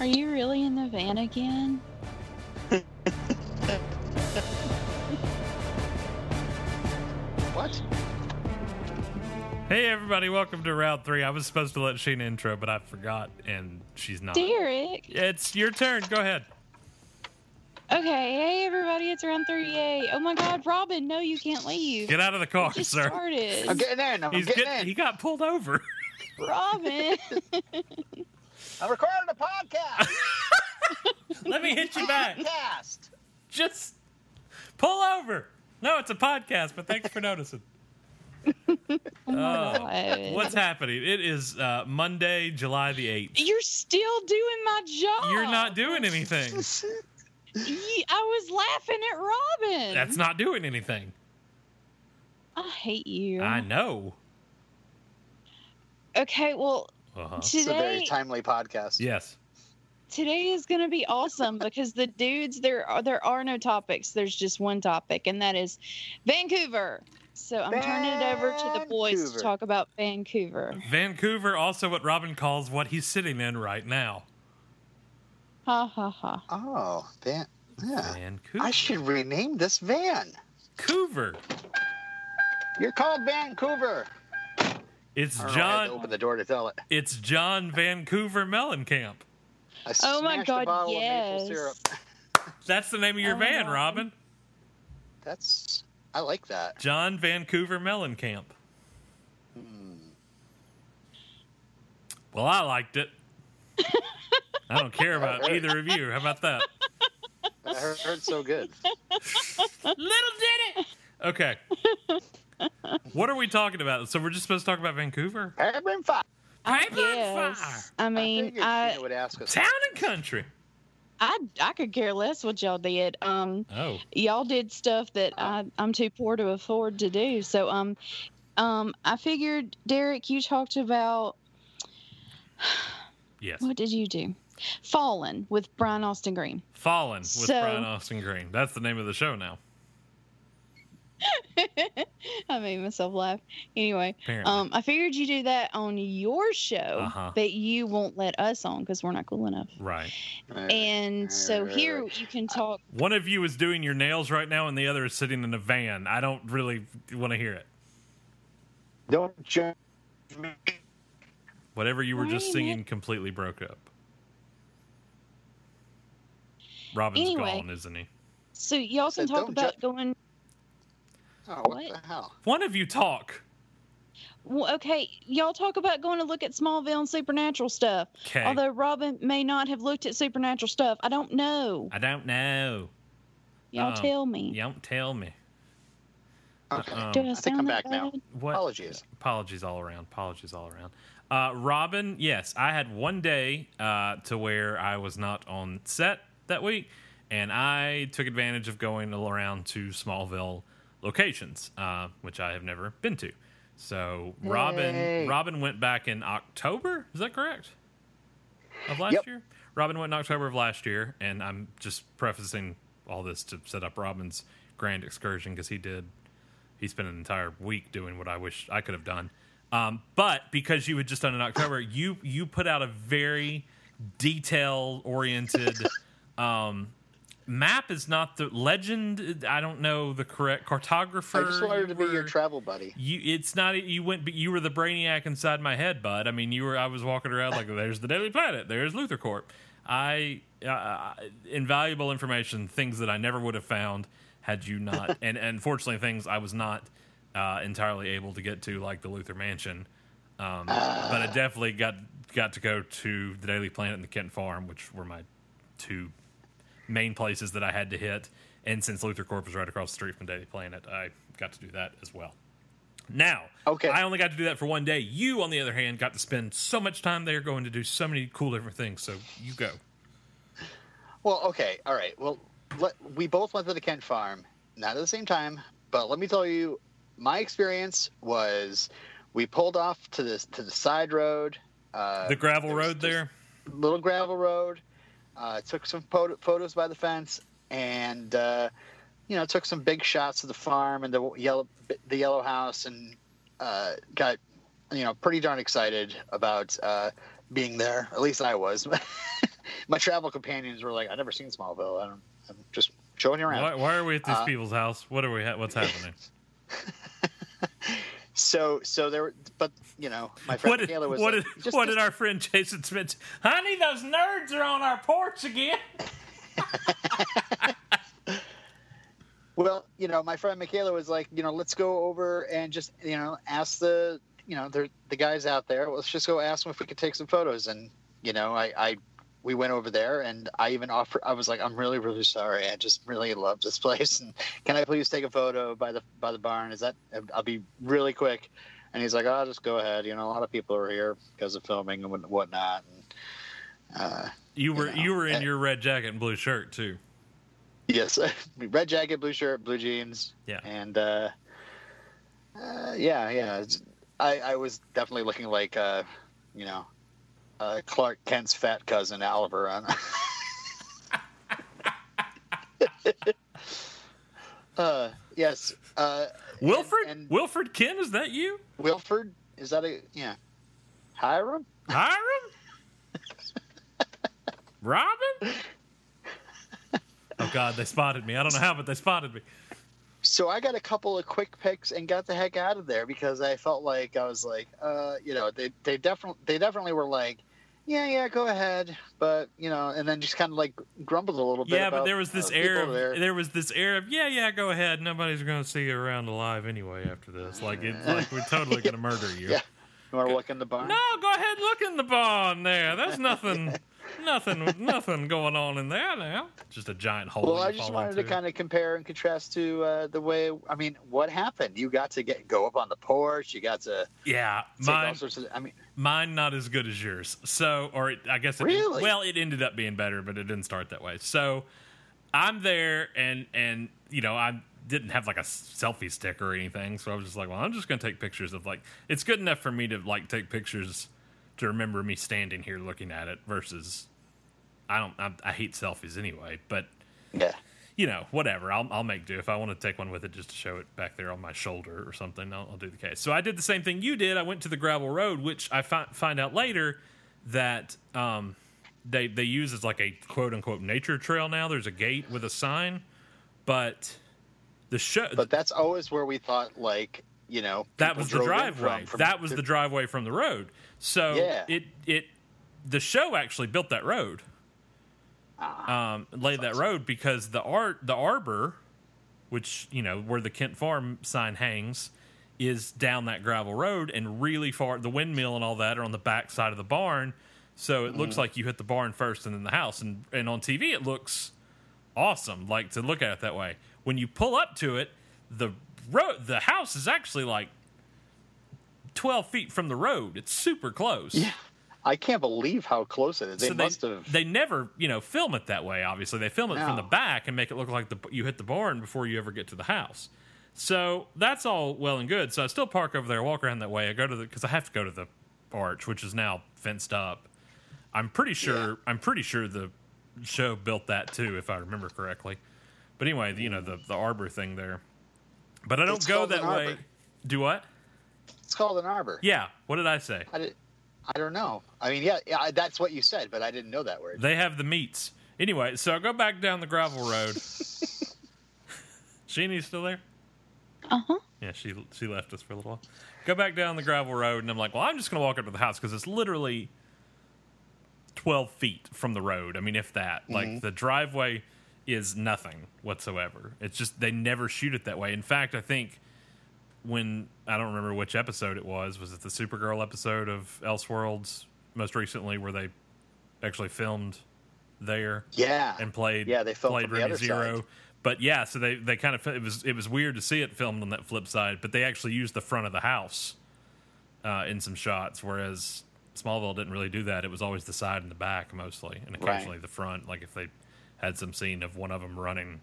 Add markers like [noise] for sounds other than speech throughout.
Are you really in the van again? What? Hey everybody, welcome to round three. I was supposed to let Sheena intro, but I forgot, and she's not. Derek. It's your turn. Go ahead. Okay, hey everybody, it's round 38. Oh my god, Robin, no, you can't leave. Get out of the car, Just sir. started. I'm getting in. I'm He's getting get- in. he got pulled over. Robin. [laughs] [laughs] I'm recording a podcast. [laughs] let me hit you back. Podcast. Just pull over. No, it's a podcast, but thanks for noticing. [laughs] Oh my god. What's happening? It is uh, Monday, July the 8th. You're still doing my job. You're not doing anything. Ye- I was laughing at Robin. That's not doing anything. I hate you. I know. Okay, well, Uh-huh. It's a very today timely podcast. Yes. today is going to be awesome because the dudes there are there are no topics. There's just one topic, and that is Vancouver. So I'm turning it over to the boys to talk about Vancouver. Vancouver, also what Robin calls what he's sitting in right now. Ha ha ha. Oh, van. Yeah. Vancouver. I should rename this van. Vancouver. You're called Vancouver. It's I don't know, I had to John. open the door to tell it. It's John Vancouver Mellencamp. I Oh my God, a yes. of maple syrup. That's the name of your Oh, van, Robin. Robin. That's. I like that. John Vancouver Mellencamp. Hmm. Well, I liked it. [laughs] I don't care about either of you. How about that? I heard, heard so good. [laughs] Little did it. Okay. [laughs] What are we talking about? So we're just supposed to talk about Vancouver? Peregrine Fire. I Piper and fire. I mean, figured I, would ask us. Town and country. I I could care less what y'all did. Um, Oh. y'all did stuff that I I'm too poor to afford to do. So um, um, I figured Derek, you talked about [sighs] Yes. what did you do? Fallen with Brian Austin Green. Fallen with So- Brian Austin Green. That's the name of the show now. [laughs] I made myself laugh. Anyway, Apparently. um, I figured you do that on your show, Uh-huh. but you won't let us on because we're not cool enough. right. And so here you can talk. One of you is doing your nails right now, and the other is sitting in a van. I don't really want to hear it. Don't judge me. Whatever you were Why just are you singing completely broke up. Robin's Anyway. gone, isn't he? So y'all can talk about ju- going. Oh, what, What? the hell? One of you talk. Well, okay, y'all talk about going to look at Smallville and Supernatural stuff. Okay. Although Robin may not have looked at Supernatural stuff, I don't know. I don't know. Y'all Uh-oh. tell me. You don't tell me. Okay. Um, Do I, I think sound I'm that back now. What? Apologies. Apologies all around. Apologies all around. Uh, Robin, yes, I had one day uh, to where I was not on set that week, and I took advantage of going around to Smallville locations, uh, which I have never been to. So Robin, Yay. Robin went back in October. Is that correct? Of last Yep. year, Robin went in October of last year, and I'm just prefacing all this to set up Robin's grand excursion because he did he spent an entire week doing what I wish I could have done. Um, but because you had just done it in October, you you put out a very detail oriented [laughs] um, map. Is not the legend. I don't know the correct cartographer. I just wanted to be your travel buddy. you, it's not you went, but you were the brainiac inside my head, bud. I mean, you were. I was walking around like, there's the Daily Planet, there's LuthorCorp. I uh, invaluable information, things that I never would have found had you not, [laughs] and and fortunately, things I was not uh, entirely able to get to, like the Luthor Mansion. Um, but I definitely got got to go to the Daily Planet and the Kent Farm, which were my two main places that I had to hit. And since LuthorCorp was right across the street from Daily Planet, I got to do that as well. Now, Okay. I only got to do that for one day. You, on the other hand, got to spend so much time there going to do so many cool different things. So you go. Well, okay, all right. Well, let, we both went to the Kent Farm, not at the same time, but let me tell you, my experience was we pulled off to the to the side road, uh, The gravel there road there. little gravel road. Uh, took some photo, photos by the fence, and uh, you know took some big shots of the farm and the yellow the yellow house, and uh, got you know pretty darn excited about uh, being there. At least I was. [laughs] my travel companions were like, "I've never seen Smallville. I I'm just showing you around." Why, why are we at this Uh, people's house? What are we? Ha- what's [laughs] happening? [laughs] So, so there, were, but you know, my friend What did, Michaela was what like, did, just, what just- did our friend Jason Smith? say? Honey, those nerds are on our porch again. [laughs] Well, you know, my friend Michaela was like, you know, let's go over and just, you know, ask the, you know, the the guys out there. Let's just go ask them if we could take some photos. And you know, I, I, we went over there, and I even offered. I was like, I'm really, really sorry. I just really love this [laughs] place, and can I please take a photo by the by the barn? Is that? I'll be really quick. And he's like, I'll oh, just go ahead. You know, a lot of people are here because of filming and whatnot. And, uh, You were know, you were in uh, your red jacket and blue shirt too. Yes, [laughs] red jacket, blue shirt, blue jeans. Yeah. and uh, uh, yeah, yeah. I I was definitely looking like uh, you know, uh, Clark Kent's fat cousin Oliver on. [laughs] uh, yes. Uh, Wilfred and- Wilfred Ken is that you? Wilford is that a yeah? Hiram. Hiram? [laughs] Robin? Oh God, they spotted me. I don't know how, but they spotted me. So I got a couple of quick picks and got the heck out of there because I felt like I was like, uh, you know, they they definitely they definitely were like, yeah, yeah, go ahead, but you know, and then just kind of like grumbled a little bit. Yeah, but about, there was this uh, air of there. there was this air of yeah, yeah, go ahead. Nobody's going to see you around alive anyway after this. Like it, like we're totally going [laughs] to murder you. Yeah. You want to look in the barn? No, go ahead, look in the barn there. There's nothing, nothing, nothing going on in there now. Just a giant hole. Well, I just wanted to kind of compare and contrast to uh, the way. I mean, what happened? You got to get go up on the porch. You got to Yeah, mine, of. I mean, mine not as good as yours. So, or it, I guess it Really? well, it ended up being better, but it didn't start that way. So, I'm there, and and you know, I didn't have like a selfie stick or anything, so I was just like, well, I'm just gonna take pictures of like it's good enough for me to like take pictures to remember me standing here looking at it versus I don't I, I hate selfies anyway, but yeah. you know, whatever. I'll, I'll make do. If I want to take one with it just to show it back there on my shoulder or something, I'll, I'll do the case. So I did the same thing you did. I went to the gravel road, which I fi- find out later that um, they they use as like a quote unquote nature trail now. There's a gate with a sign, but the show But that's always where we thought, like, you know, that was the driveway. From, from that was the driveway from the road. So Yeah. it it the show actually built that road. Ah, um, laid that road because the art the arbor, which you know where the Kent Farm sign hangs, is down that gravel road and really far. The windmill and all that are on the back side of the barn, so it Mm. looks like you hit the barn first and then the house. And and on TV it looks awesome, like to look at it that way. When you pull up to it, the road the house is actually like twelve feet from the road. It's super close. Yeah. I can't believe how close it is. They so must have. They never, you know, film it that way. Obviously, they film it from the back and make it look like the you hit the barn before you ever get to the house. So that's all well and good. So I still park over there, walk around that way. I go to the because I have to go to the arch, which is now fenced up. I'm pretty sure. Yeah. I'm pretty sure the show built that too, if I remember correctly. But anyway, the, you know the the arbor thing there. But I don't It's go that way. Do what? It's called an arbor. Yeah. What did I say? I, did, I don't know. I mean, yeah, yeah, that's what you said, but I didn't know that word. They have the meats. Anyway, so I go back down the gravel road. [laughs] Sheenie's still there? Uh huh. Yeah, she she left us for a little while. Go back down the gravel road, and I'm like, well, I'm just gonna walk up to the house because it's literally 12 feet from the road. I mean, if that. Like the driveway is nothing whatsoever. It's just they never shoot it that way. In fact, I think when I don't remember which episode it was. Was it the Supergirl episode of Elseworlds most recently, where they actually filmed there? Yeah. and played Yeah, they filmed played from the other Zero. side. But yeah, so they they kind of it was it was weird to see it filmed on that flip side, but they actually used the front of the house uh, in some shots, whereas Smallville didn't really do that. It was always the side and the back mostly, and Right. occasionally the front. Like if they had some scene of one of them running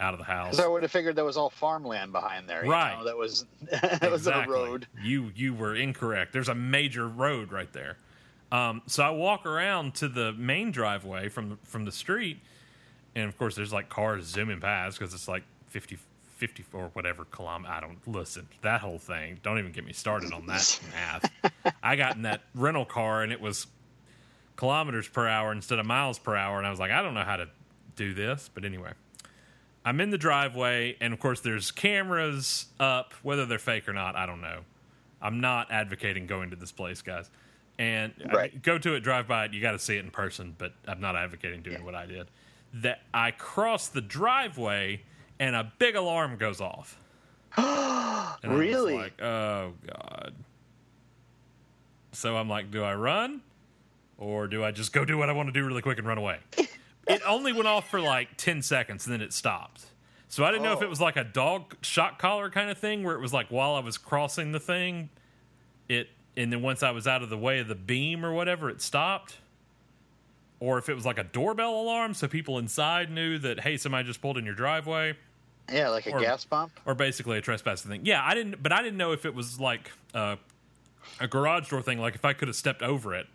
out of the house. Because I would have figured that was all farmland behind there. you Right. know, that was [laughs] that was a road. You you were incorrect. There's a major road right there. Um, so I walk around to the main driveway from the, from the street, and of course there's like cars zooming past because it's like 50, 50 or whatever kilometer. I don't listen that whole thing. Don't even get me started on that [laughs] math. I got in that rental car and it was kilometers per hour instead of miles per hour, and I was like, I don't know how to do this, but anyway. I'm in the driveway, and of course, there's cameras up. Whether they're fake or not, I don't know. I'm not advocating going to this place, guys. And I go to it, drive by it. You got to see it in person, but I'm not advocating doing what I did. That I cross the driveway, and a big alarm goes off. [gasps] And I was Really? like, oh god. So I'm like, do I run, or do I just go do what I want to do really quick and run away? [laughs] it only went off for like ten seconds, and then it stopped. So I didn't know if Oh. it was like a dog shock collar kind of thing, where it was like while I was crossing the thing, it, and then once I was out of the way of the beam or whatever, it stopped. Or if it was like a doorbell alarm, so people inside knew that hey, somebody just pulled in your driveway Yeah, like a Or- gas pump. or basically a trespassing thing. Yeah, I didn't, but I didn't know if it was like uh, a garage door thing. Like if I could have stepped over it.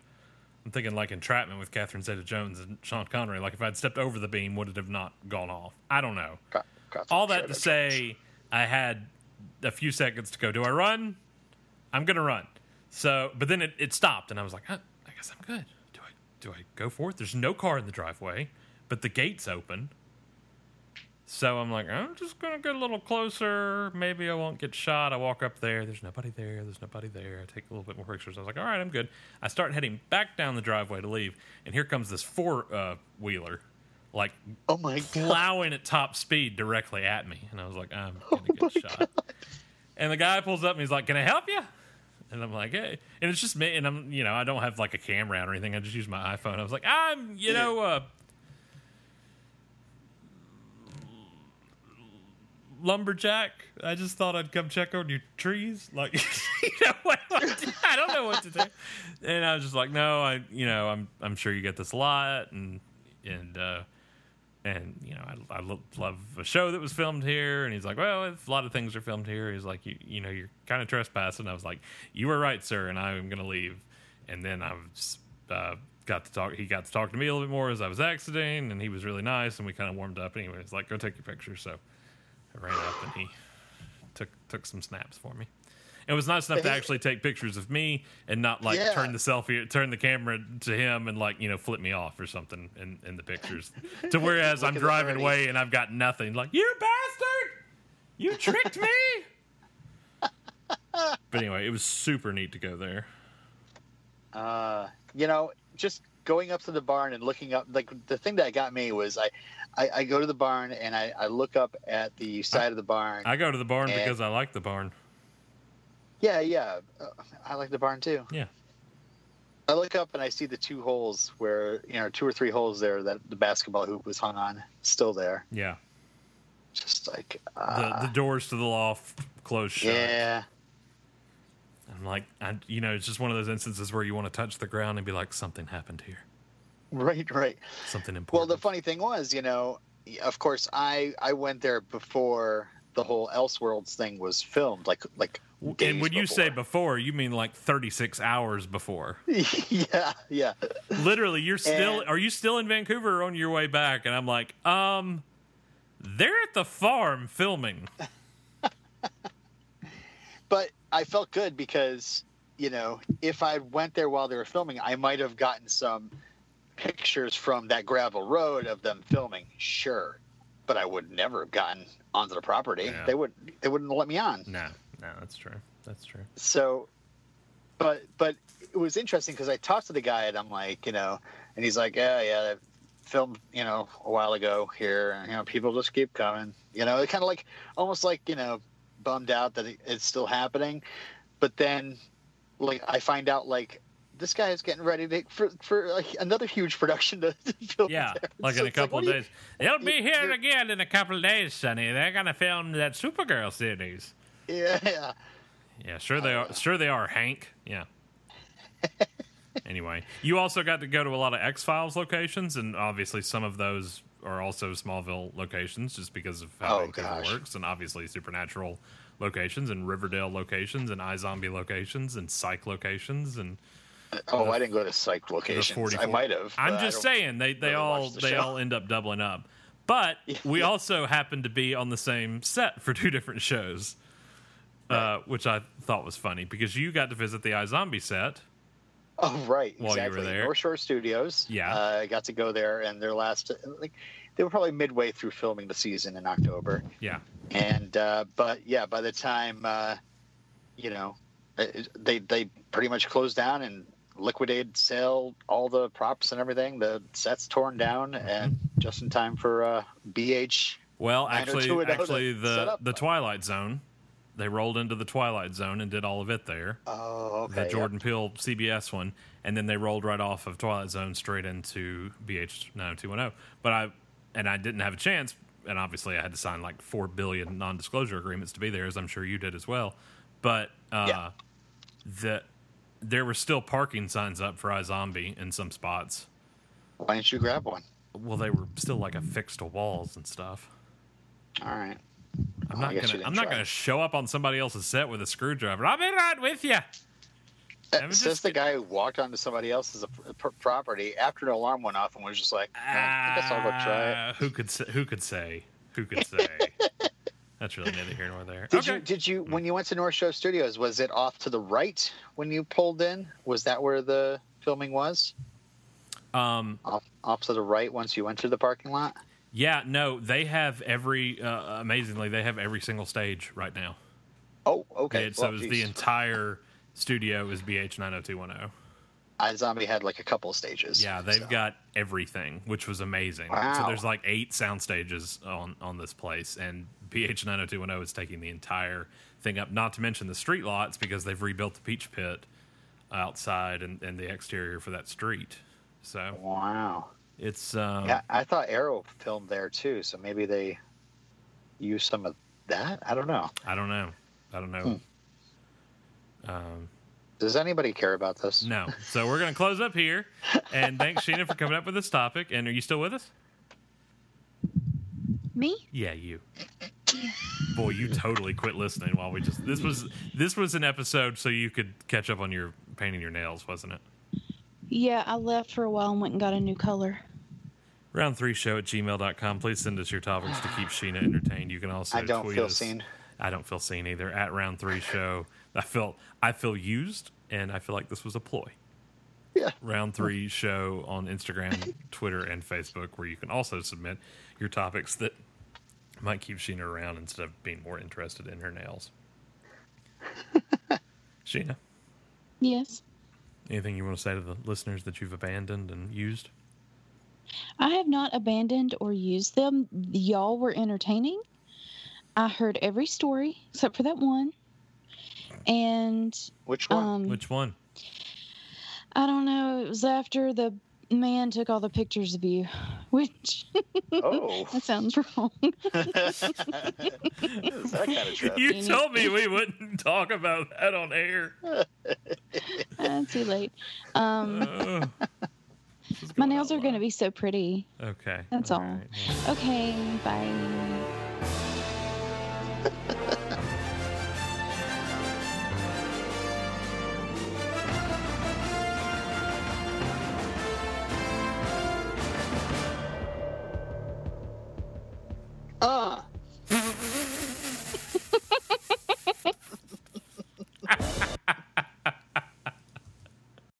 I'm thinking like entrapment with Catherine Zeta-Jones and Sean Connery. Like if I'd stepped over the beam, would it have not gone off? I don't know. Got- got All that to say, I had a few seconds to go. Do I run? I'm gonna run. So, but then it, it stopped, and I was like, huh, I guess I'm good. Do I do I go for it? There's no car in the driveway, but the gate's open. So I'm like, I'm just gonna get a little closer. Maybe I won't get shot. I walk up there. There's nobody there. There's nobody there. I take a little bit more pictures. I was like, all right, I'm good. I start heading back down the driveway to leave, and here comes this four uh, wheeler, like Oh my god! plowing at top speed directly at me, and I was like, I'm gonna get shot. And the guy pulls up and he's like, "Can I help you?" And I'm like, "Hey," and it's just me, and I'm, you know, I don't have like a camera out or anything. I just use my iPhone. I was like, "I'm, you know, uh, lumberjack. I just thought I'd come check on your trees. Like, [laughs] you know, I don't know what to do." And I was just like, "No, I, you know, I'm, I'm sure you get this a lot, and, and." uh and you know I, I love a show that was filmed here and he's like well a lot of things are filmed here he's like you, you know you're kind of trespassing i was like you were right sir and i'm gonna leave and then i was uh, got to talk he got to talk to me a little bit more as i was exiting and he was really nice and we kind of warmed up anyway he's like go take your picture so i ran up and he took took some snaps for me it was nice enough to actually take pictures of me and not like Yeah. turn the selfie, turn the camera to him and like you know flip me off or something in, in the pictures. to [laughs] whereas I'm Look at the driving away and I've got nothing. Like you bastard, you tricked me. [laughs] but anyway, it was super neat to go there. Uh, you know, just going up to the barn and looking up. Like the thing that got me was I, I, I go to the barn and I, I look up at the side of the barn. I go to the barn And- because I like the barn. yeah, yeah, uh, I like the barn too. Yeah. I look up and I see the two holes where you know two or three holes there that the basketball hoop was hung on, still there. Yeah, Just like the uh, the doors to the loft closed shut. yeah, like, I, you know, it's just one of those instances where you want to touch the ground and be like, something happened here, right, right. something important. Well, the funny thing was, you know, of course, I I went there before the whole Elseworlds thing was filmed, like like. and when you say before. you mean like 36 hours before. [laughs] yeah, yeah. Literally, you're still And- are you still in Vancouver or on your way back? And I'm like, um, they're at the farm filming. [laughs] But I felt good because you know if I went there while they were filming, I might have gotten some pictures from that gravel road of them filming. Sure, but I would never have gotten onto the property. Yeah. They would they wouldn't let me on. No, no, that's true. That's true. So, but but it was interesting because I talked to the guy and I'm like, you know, and he's like, yeah, yeah, I filmed, you know, a while ago here, and you know, people just keep coming. You know, it kind of like almost like you know, bummed out that it, it's still happening, but then like I find out like. This guy is getting ready to, for for like another huge production to, [laughs] to. Yeah, there. like [laughs] So in a couple what of do you- days. They'll be [laughs] here again in a couple of days, Sonny. They're gonna film that Supergirl series. Yeah, yeah. Yeah, sure they are. Uh, sure they are, Hank. Yeah. anyway, you also got to go to a lot of X Files locations, and obviously some of those are also Smallville locations, just because of how Oh, Vancouver works, and obviously Supernatural locations, and Riverdale locations, and iZombie locations, and Psych locations, and Oh, I didn't go to psych locations. I might have. I'm just saying they they all the they show. all end up doubling up. [laughs] But we also happened to be on the same set for two different shows, uh, which I thought was funny because you got to visit the iZombie set. [laughs] Oh right, While you were exactly. there. North Shore Studios. Yeah. uh, I got to go there, and their last like they were probably midway through filming the season in October, Yeah. and uh, but yeah, by the time uh, you know they they pretty much closed down and liquidated, sell all the props and everything. The sets torn down, Mm-hmm. and just in time for uh, BH. Well, actually, two and to actually, the the Twilight Zone, they rolled into the Twilight Zone and did all of it there. Oh, okay. the. Jordan Peele CBS one, and then they rolled right off of Twilight Zone straight into BH 90210. But I and I didn't have a chance, and obviously I had to sign like four billion non-disclosure agreements to be there, as I'm sure you did as well. But uh, Yeah. the there were still parking signs up for iZombie in some spots. Why didn't you grab one? Well, they were still like affixed to walls and stuff. All right. I'm not gonna. I'm not gonna show up on somebody else's set with a screwdriver. I'll be right with you. Uh, Says just- the guy who walked onto somebody else's p- p- property after an alarm went off and was just like, "Eh, I guess I'll go try it. Ah, Who could say? Who could say? Who could say? [laughs] That's really neither here nor there. Did okay. you did you when you went to North Shore Studios? Was it off to the right when you pulled in? Was that where the filming was? um. Off off to the right once you entered the parking lot. Yeah. No. They have every. Uh, amazingly, they have every single stage right now. Oh, okay. It- so Well, geez. the entire studio is BH 90210. Zombie had like a couple of stages. Yeah, they've so. got everything, which was amazing. Wow. So there's like eight sound stages on on this place, and BH 90210 is taking the entire thing up. Not to mention the street lots because they've rebuilt the Peach Pit outside and, and the exterior for that street. So Wow. It's um, Yeah, I thought Arrow filmed there too, so maybe they use some of that. I don't know. I don't know, I don't know. Hmm. Um, Does anybody care about this? no, so we're gonna close up here, and thanks [laughs] Sheena for coming up with this topic. And are you still with us? Me? Yeah, you. Boy, you totally quit listening while we just this was this was an episode so you could catch up on your painting your nails, wasn't it? Yeah, I left for a while and went and got a new color. Round three show at gmail.com. Please send us your topics to keep Sheena entertained. You can also I don't tweet feel us. seen. I don't feel seen either. At round three show. I felt I feel used and I feel like this was a ploy. Yeah. Round three show on Instagram, [laughs] Twitter, and Facebook, where you can also submit your topics that might keep Sheena around instead of being more interested in her nails. [laughs] Sheena, Yes. anything you want to say to the listeners that you've abandoned and used? I have not abandoned or used them. Y'all were entertaining. I heard every story except for that one. And Which one? um Which one? I don't know, it was after the man took all the pictures of you, [laughs] which oh, [laughs] that sounds wrong. [laughs] That kind of trip? You Any- told me we wouldn't talk about that on air. Uh, too late. Um Uh, this is my nails are going to be so pretty. Okay. That's all. right. Okay, bye. [laughs]